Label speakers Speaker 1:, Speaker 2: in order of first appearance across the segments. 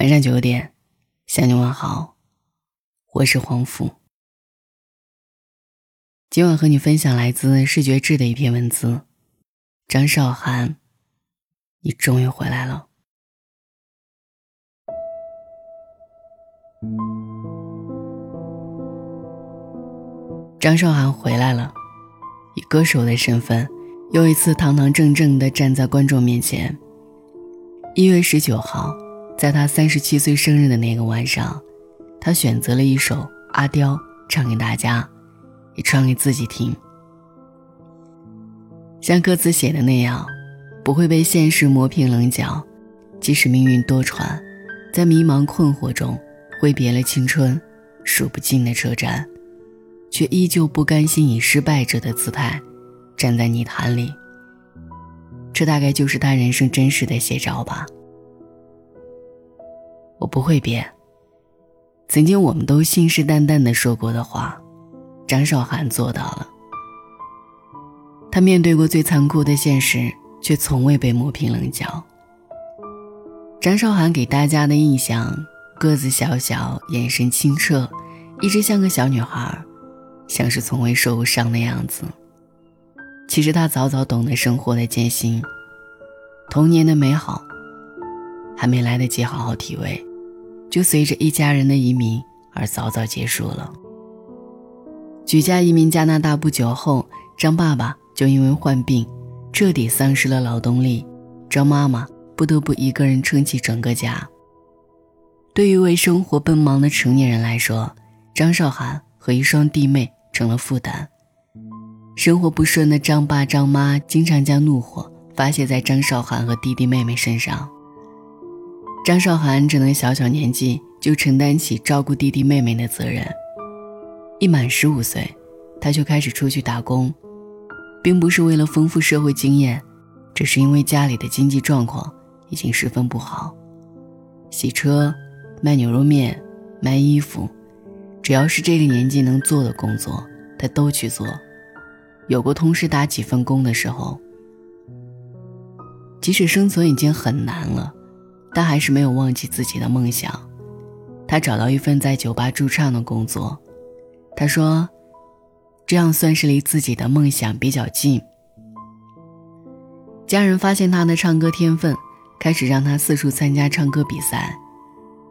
Speaker 1: 晚上九点，向你问好，我是黄甫。今晚和你分享来自视觉志的一篇文字。张韶涵，你终于回来了。张韶涵回来了，以歌手的身份，又一次堂堂正正的站在观众面前。一月十九号。在他三十七岁生日的那个晚上，他选择了一首《阿刁》唱给大家，也唱给自己听。像歌词写的那样，不会被现实磨平棱角，即使命运多舛，在迷茫困惑中挥别了青春，数不尽的车站，却依旧不甘心以失败者的姿态站在泥潭里。这大概就是他人生真实的写照吧。不会变。曾经我们都信誓旦旦的说过的话，张韶涵做到了。她面对过最残酷的现实，却从未被磨平棱角。张韶涵给大家的印象，个子小小，眼神清澈，一直像个小女孩，像是从未受过伤的样子。其实她早早懂得生活的艰辛，童年的美好，还没来得及好好体味。就随着一家人的移民而早早结束了。举家移民加拿大不久后，张爸爸就因为患病，彻底丧失了劳动力，张妈妈不得不一个人撑起整个家。对于为生活奔忙的成年人来说，张韶涵和一双弟妹成了负担。生活不顺的张爸张妈经常将怒火发泄在张韶涵和弟弟妹妹身上。张韶涵只能小小年纪就承担起照顾弟弟妹妹的责任。一满十五岁，他就开始出去打工，并不是为了丰富社会经验，只是因为家里的经济状况已经十分不好。洗车、卖牛肉面、卖衣服，只要是这个年纪能做的工作，他都去做。有过同时打几份工的时候，即使生存已经很难了。但还是没有忘记自己的梦想。他找到一份在酒吧驻唱的工作。他说：“这样算是离自己的梦想比较近。”家人发现他的唱歌天分，开始让他四处参加唱歌比赛。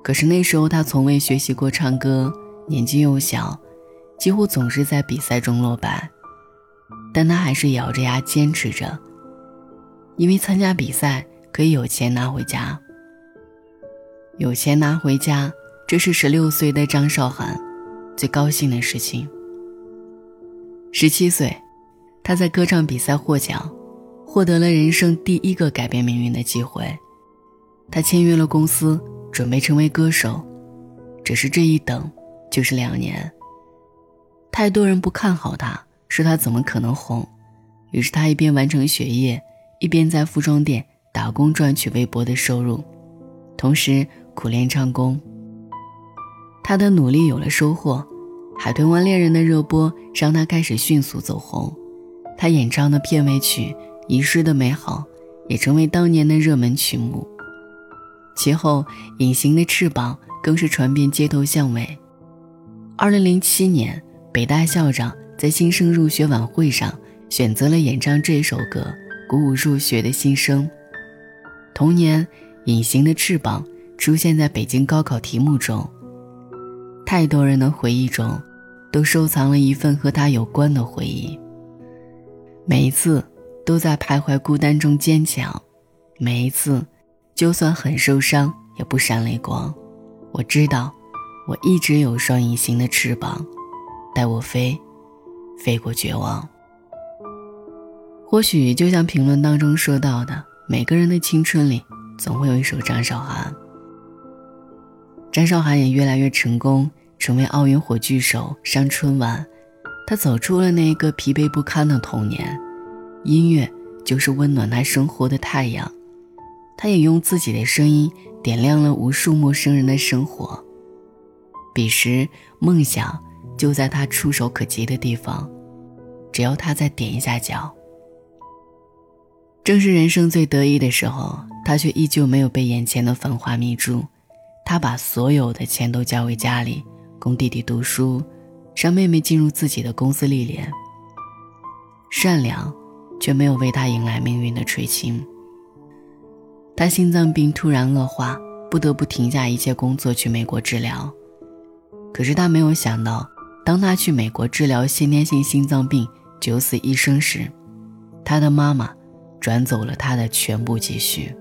Speaker 1: 可是那时候他从未学习过唱歌，年纪又小，几乎总是在比赛中落败。但他还是咬着牙坚持着，因为参加比赛可以有钱拿回家。有钱拿回家，这是十六岁的张韶涵最高兴的事情。十七岁，他在歌唱比赛获奖，获得了人生第一个改变命运的机会。他签约了公司，准备成为歌手。只是这一等就是两年。太多人不看好他，说他怎么可能红。于是他一边完成学业，一边在服装店打工赚取微薄的收入，同时。苦练唱功，他的努力有了收获，《海豚湾恋人》的热播让他开始迅速走红，他演唱的片尾曲《遗失的美好》也成为当年的热门曲目。其后，《隐形的翅膀》更是传遍街头巷尾。二零零七年，北大校长在新生入学晚会上选择了演唱这首歌，鼓舞入学的新生。同年，《隐形的翅膀》。出现在北京高考题目中，太多人的回忆中，都收藏了一份和他有关的回忆。每一次都在徘徊孤单中坚强，每一次就算很受伤也不闪泪光。我知道，我一直有双隐形的翅膀，带我飞，飞过绝望。或许就像评论当中说到的，每个人的青春里总会有一首张韶涵。张韶涵也越来越成功，成为奥运火炬手，上春晚。她走出了那个疲惫不堪的童年，音乐就是温暖她生活的太阳。她也用自己的声音点亮了无数陌生人的生活。彼时，梦想就在她触手可及的地方，只要她再点一下脚。正是人生最得意的时候，她却依旧没有被眼前的繁华迷住。他把所有的钱都交给家里，供弟弟读书，让妹妹进入自己的公司历练。善良，却没有为他迎来命运的垂青。他心脏病突然恶化，不得不停下一切工作去美国治疗。可是他没有想到，当他去美国治疗先天性心脏病、九死一生时，他的妈妈转走了他的全部积蓄。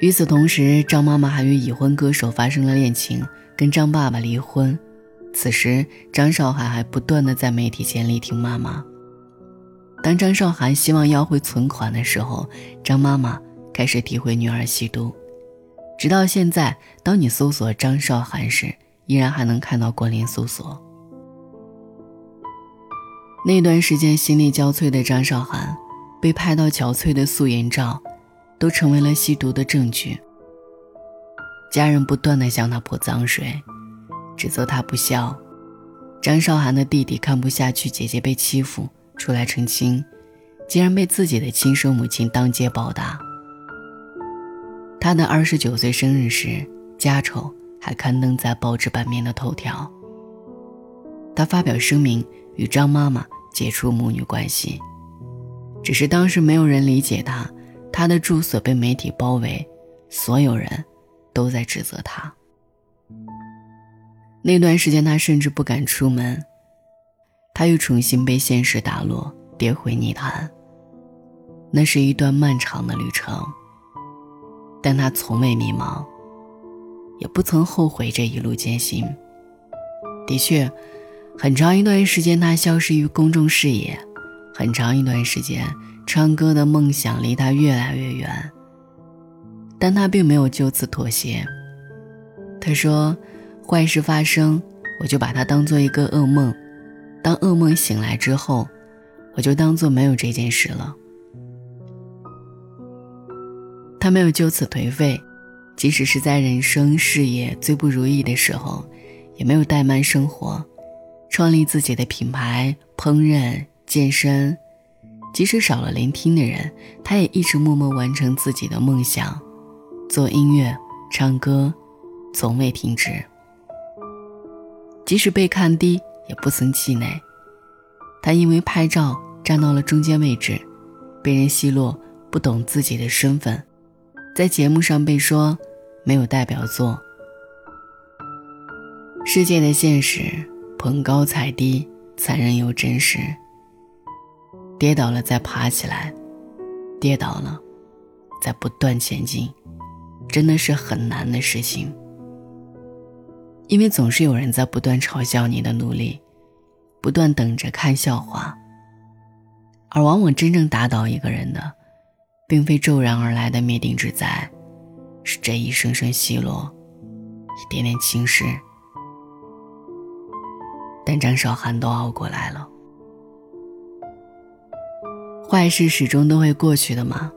Speaker 1: 与此同时，张妈妈还与已婚歌手发生了恋情，跟张爸爸离婚。此时，张韶涵还不断的在媒体前力挺妈妈。当张韶涵希望要回存款的时候，张妈妈开始诋毁女儿吸毒。直到现在，当你搜索张韶涵时，依然还能看到关联搜索。那段时间心力交瘁的张韶涵，被拍到憔悴的素颜照，都成为了吸毒的证据。家人不断的向他泼脏水，指责他不孝。张韶涵的弟弟看不下去姐姐被欺负。出来澄清，竟然被自己的亲生母亲当街暴打。他的二十九岁生日时，家丑还刊登在报纸版面的头条。他发表声明与张妈妈解除母女关系，只是当时没有人理解他，他的住所被媒体包围，所有人都在指责他。那段时间，他甚至不敢出门。他又重新被现实打落，跌回泥潭。那是一段漫长的旅程，但他从未迷茫，也不曾后悔这一路艰辛。的确，很长一段时间他消失于公众视野，很长一段时间唱歌的梦想离他越来越远。但他并没有就此妥协。他说：“坏事发生，我就把它当做一个噩梦。”当噩梦醒来之后，我就当做没有这件事了。他没有就此颓废，即使是在人生事业最不如意的时候，也没有怠慢生活，创立自己的品牌，烹饪、健身。即使少了聆听的人，他也一直默默完成自己的梦想，做音乐、唱歌，从未停止。即使被看低。也不曾气馁，他因为拍照站到了中间位置，被人奚落不懂自己的身份，在节目上被说没有代表作。世界的现实捧高踩低，残忍又真实。跌倒了再爬起来，跌倒了再不断前进，真的是很难的事情。因为总是有人在不断嘲笑你的努力，不断等着看笑话。而往往真正打倒一个人的，并非骤然而来的灭顶之灾，是这一声声奚落，一点点轻视。但张韶涵都熬过来了。坏事始终都会过去的嘛，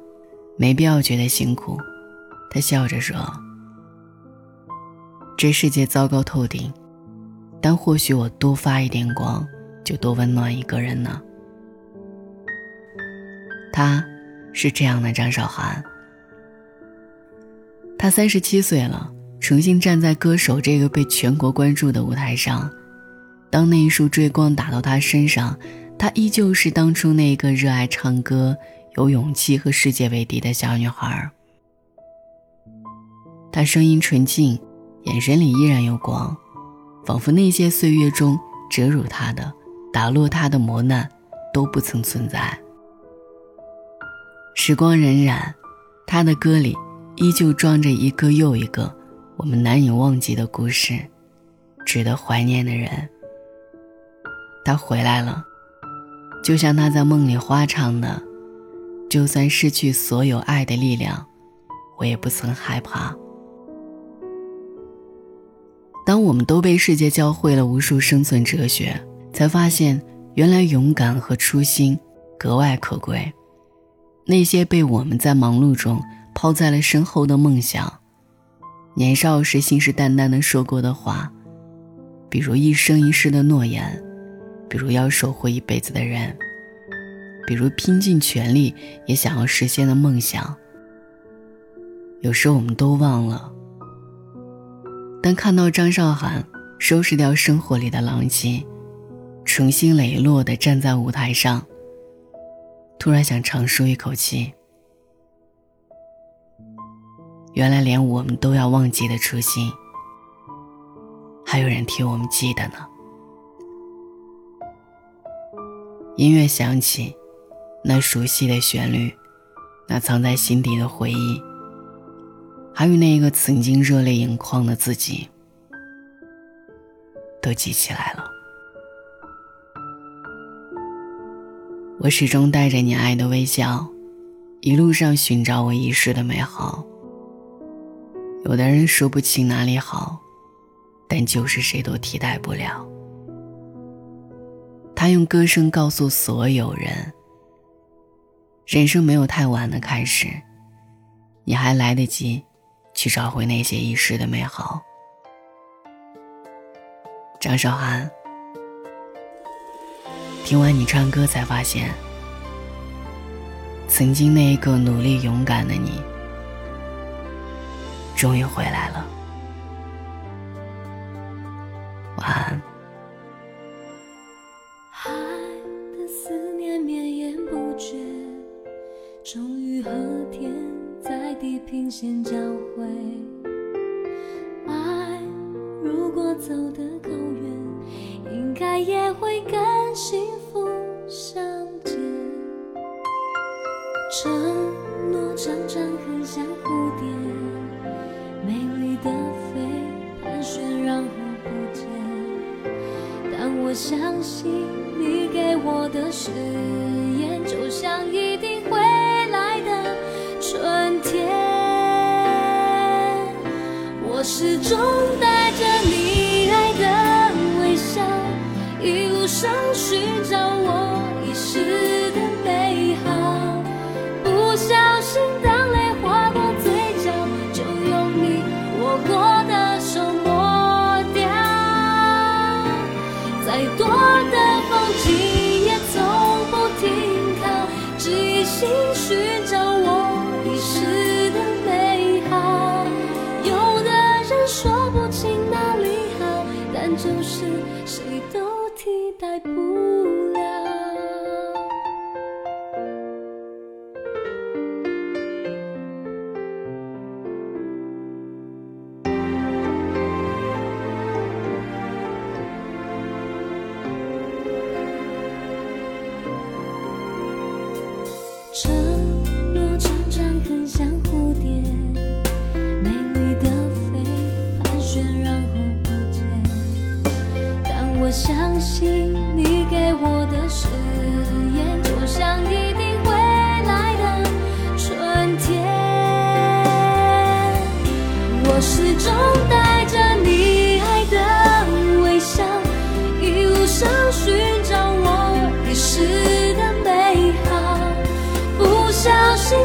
Speaker 1: 没必要觉得辛苦。他笑着说。这世界糟糕透顶，但或许我多发一点光，就多温暖一个人呢。他，是这样的张韶涵。他三十七岁了，重新站在歌手这个被全国关注的舞台上。当那一束追光打到他身上，她依旧是当初那个热爱唱歌、有勇气和世界为敌的小女孩。她声音纯净。眼神里依然有光，仿佛那些岁月中折辱她的、打落她的磨难都不曾存在。时光荏苒，他的歌里依旧装着一个又一个我们难以忘记的故事，值得怀念的人。他回来了，就像他在梦里花唱的：“就算失去所有爱的力量，我也不曾害怕。”当我们都被世界教会了无数生存哲学，才发现原来勇敢和初心格外可贵。那些被我们在忙碌中抛在了身后的梦想，年少时信誓旦旦的说过的话，比如一生一世的诺言，比如要守护一辈子的人，比如拼尽全力也想要实现的梦想。有时我们都忘了，但看到张韶涵收拾掉生活里的狼藉，重新磊落地站在舞台上，突然想长舒一口气。原来连我们都要忘记的初心，还有人替我们记得呢。音乐响起，那熟悉的旋律，那藏在心底的回忆，还有那一个曾经热泪盈眶的自己，都记起来了。我始终带着你爱的微笑，一路上寻找我遗失的美好。有的人说不清哪里好，但就是谁都替代不了。他用歌声告诉所有人：人生没有太晚的开始，你还来得及去找回那些遗失的美好。张韶涵，听完你唱歌，才发现，曾经那一个努力勇敢的你。终于回来了，晚安。
Speaker 2: 走得够远，应该也会跟幸福相见。承诺常常很像蝴蝶。美丽的飞，盘旋然后不见。但我相信你给我的誓言，就像一定会来的春天。我始终相信你给我的誓言，就像一定会来的春天。我始终带着你爱的微笑，一路上寻找我遗失的美好。不小心，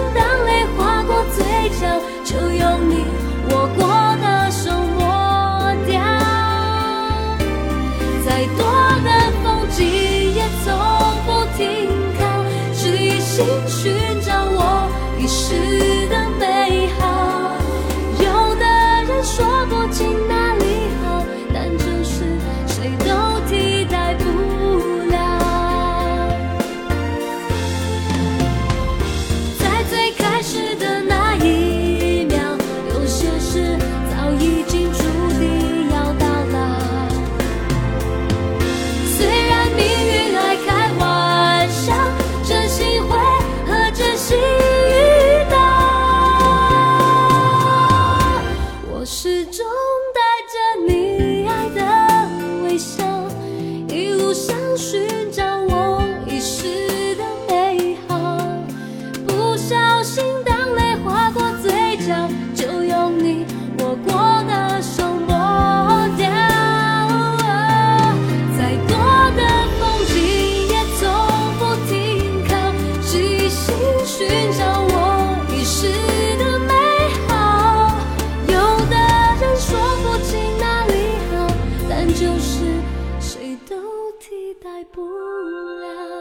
Speaker 2: 代不了。